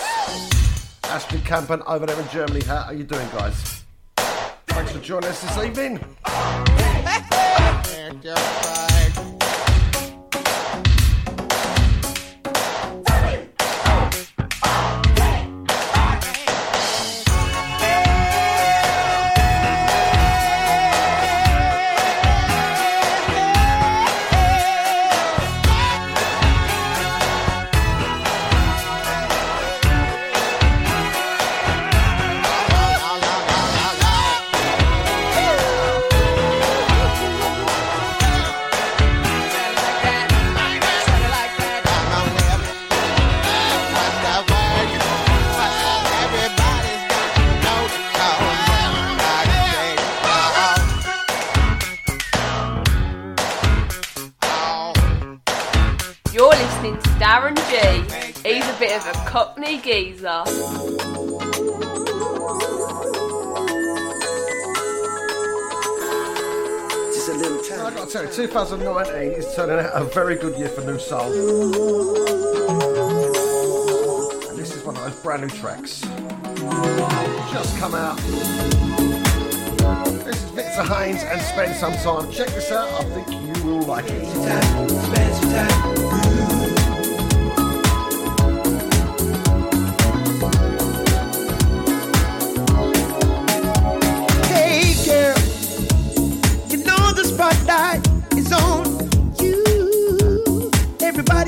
Ashton Campen over there in Germany. How are you doing, guys? Thanks for joining us this evening. You're 2019 is turning out a very good year for new soul. And this is one of those brand new tracks. Just come out. This is Victor Haynes and Spend Some Time. Check this out, I think you will like it.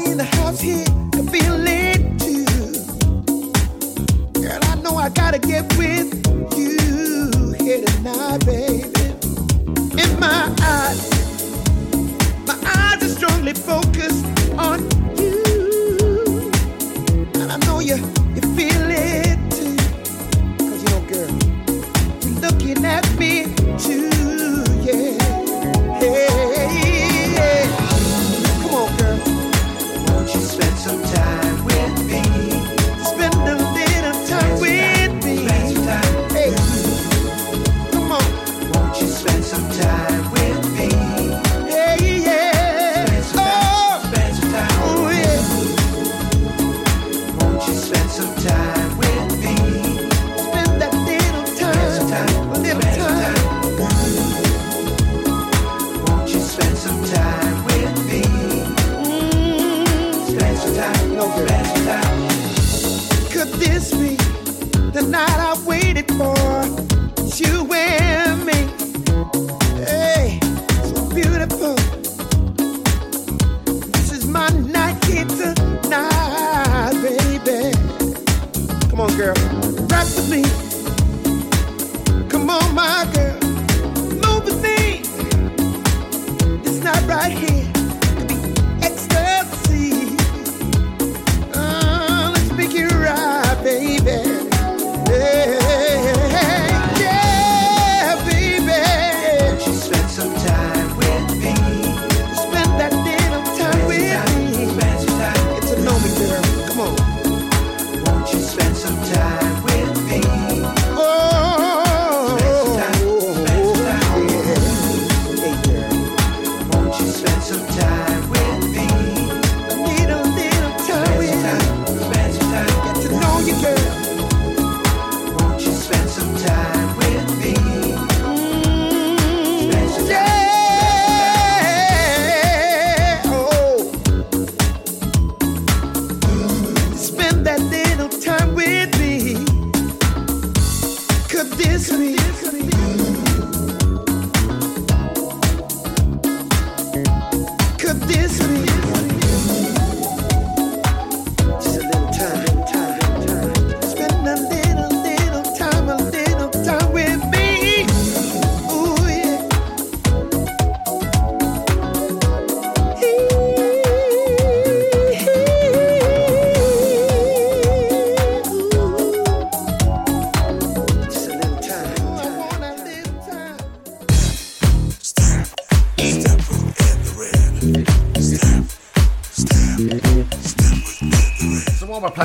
In the house here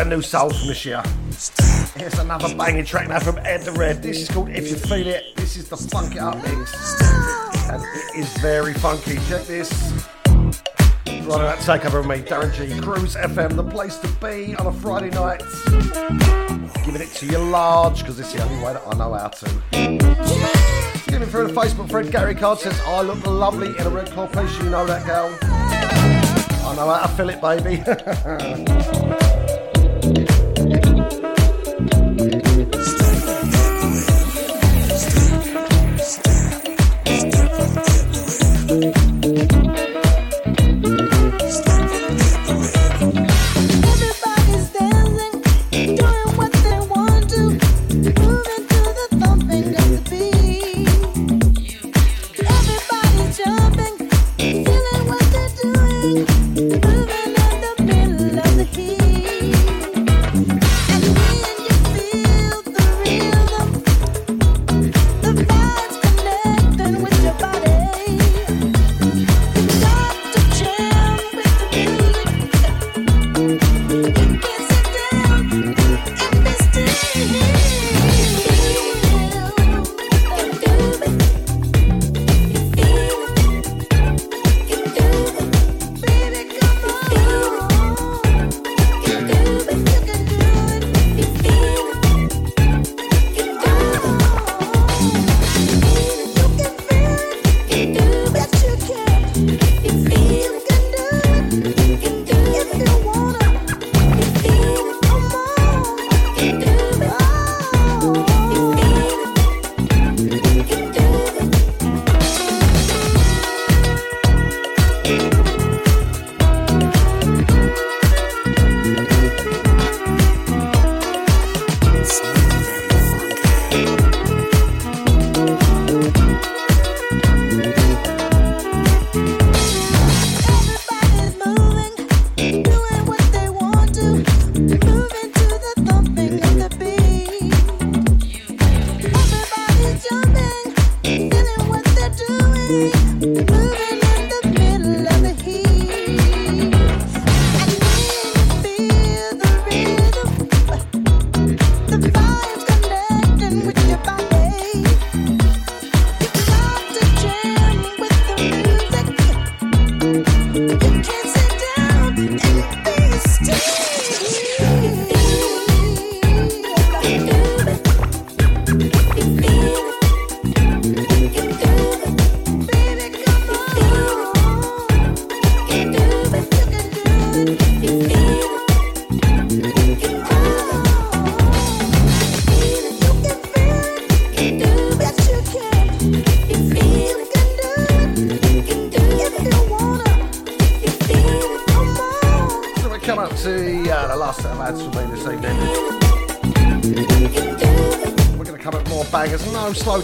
a new soul from this year. Here's another banging track now from Ed the Red. This is called If You Feel It. This is the Funk It Up mix. And it is very funky. Check this. Right that takeover of me, Darren G. Cruise FM, the place to be on a Friday night. Giving it to you large, because it's the only way that I know how to. Give me through the Facebook thread. Gary Card says, I look lovely in a red cloth piece. You know that, girl. I know how to fill it, baby. [laughs]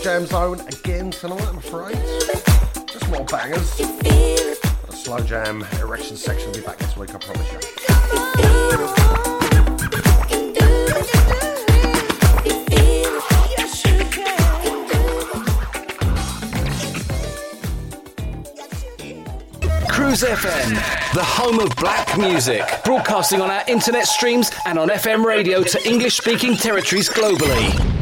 Jam zone again tonight, I'm afraid. Just more bangers. The slow jam erection section will be back this week, I promise you. Cruise FM, the home of black music, broadcasting on our internet streams and on FM radio to English speaking territories globally.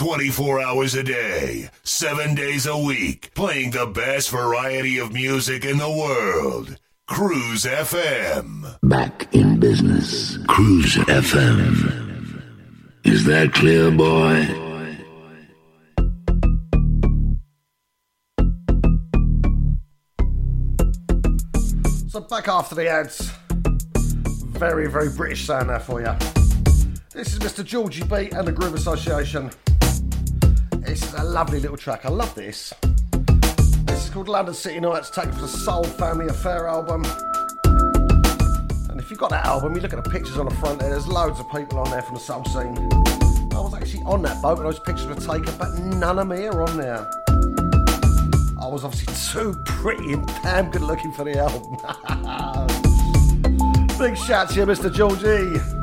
24 hours a day, 7 days a week, playing the best variety of music in the world. Cruise FM. Back in business. Cruise FM. Is that clear, boy? So back after the ads. Very, very British sound there for you. This is Mr. Georgie B and the Groove Association. This is a lovely little track. I love this. This is called London City Nights, taken from the Soul Family Affair album. And if you've got that album, you look at the pictures on the front there, there's loads of people on there from the soul scene. I was actually on that boat when those pictures were taken, but none of me are on there. I was obviously too pretty and damn good looking for the album. [laughs] Big shout to you, Mr. Georgie.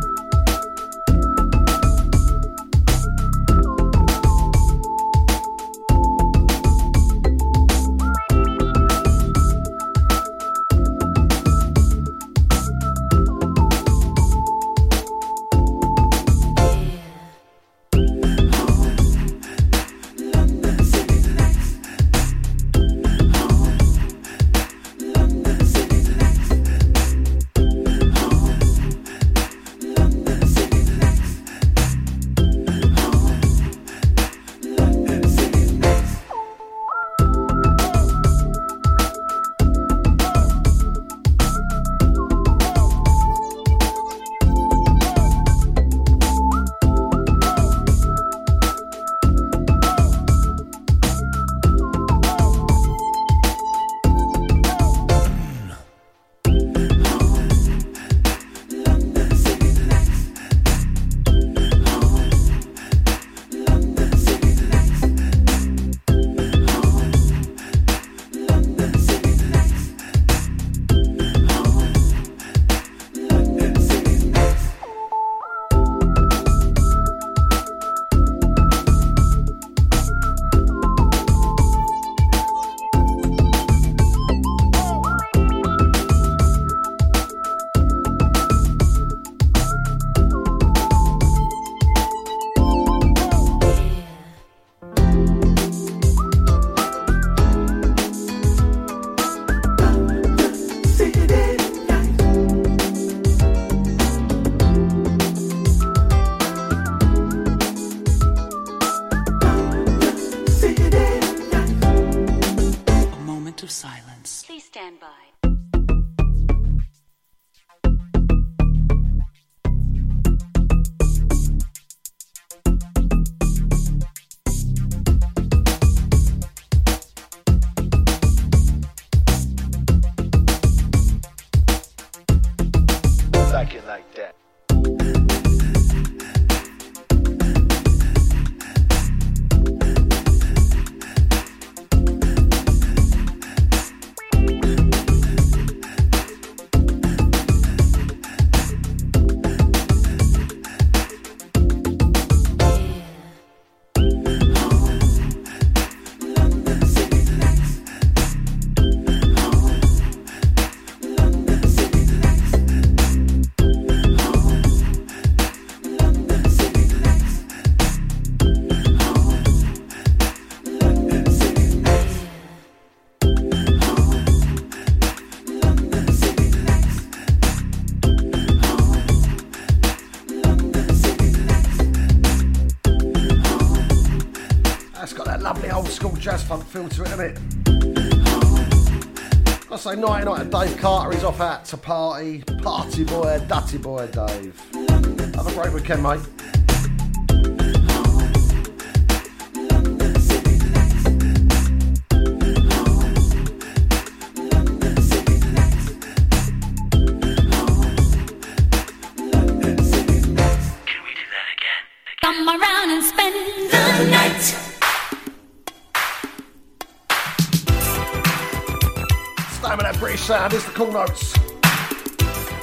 That's got that lovely old school jazz funk feel to it, hasn't it? I say night night Dave Carter, he's off out to party. Party boy, dutty boy, Dave. Have a great weekend, mate. Sound, is the cool notes.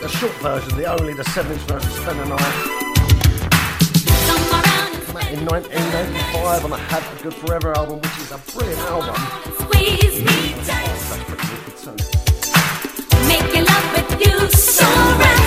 The short version, the only, the 7 inch version, Spend the Night. Came out in 1985 on the Have a Good Forever album, which is a brilliant album. Squeeze me tight. That's pretty wicked too. Making love with you so right.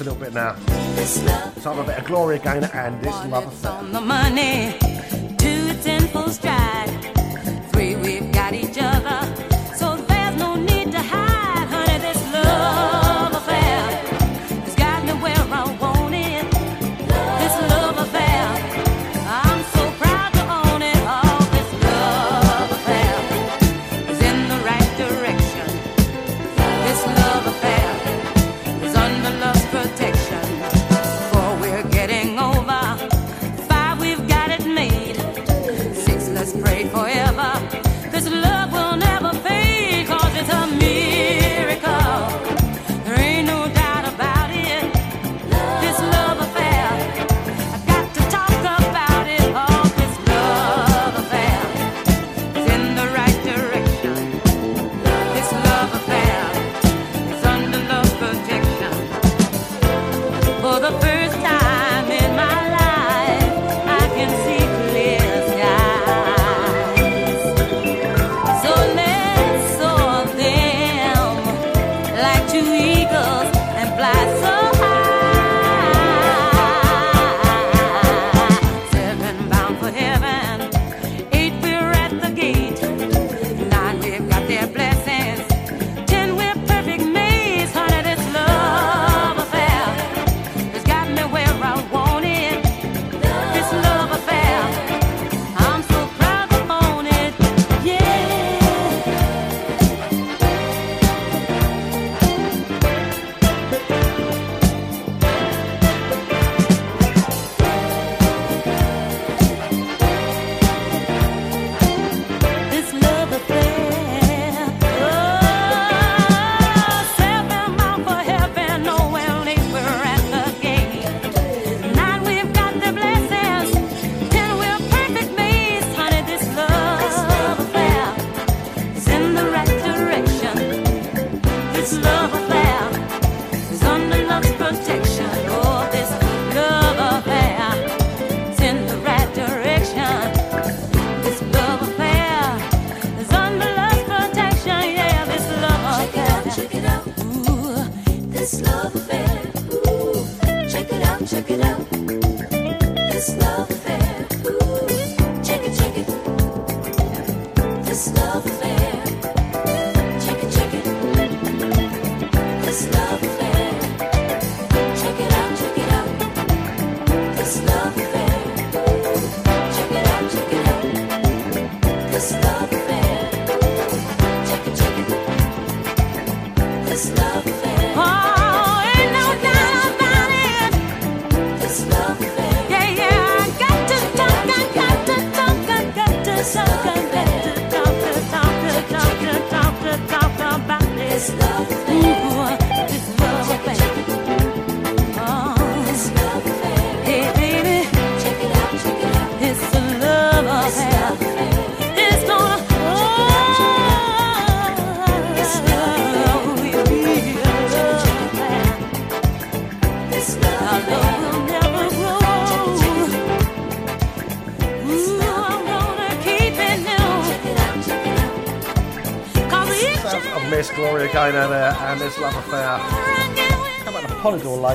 a little bit now. Let's have a bit of glory again and this love affair.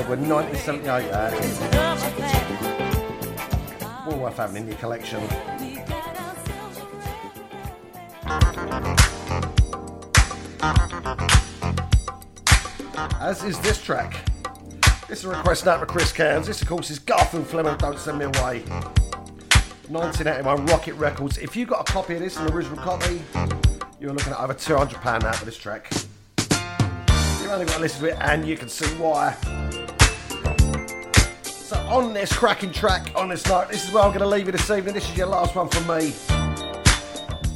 1978? Uh, well worth having in your collection. As is this track. This is a request out for Chris Cairns. This, of course, is Garfield Fleming. Don't send me away. 1981 Rocket Records. If you got a copy of this, an original copy, you're looking at over £200 now for this track. You've only got to listen to it and you can see why. On this cracking track, on this note, this is where I'm going to leave you this evening. This is your last one from me.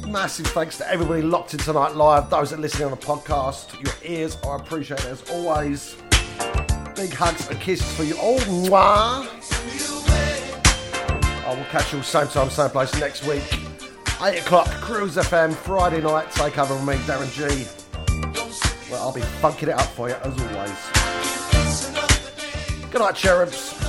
Massive thanks to everybody locked in tonight live, those that are listening on the podcast. Your ears are appreciated as always. Big hugs and kisses for you all. Mwah. I will catch you all same time, same place next week. 8 o'clock, Cruise FM, Friday night, take over with me, Darren G. Well, I'll be funking it up for you as always. Good night, cherubs.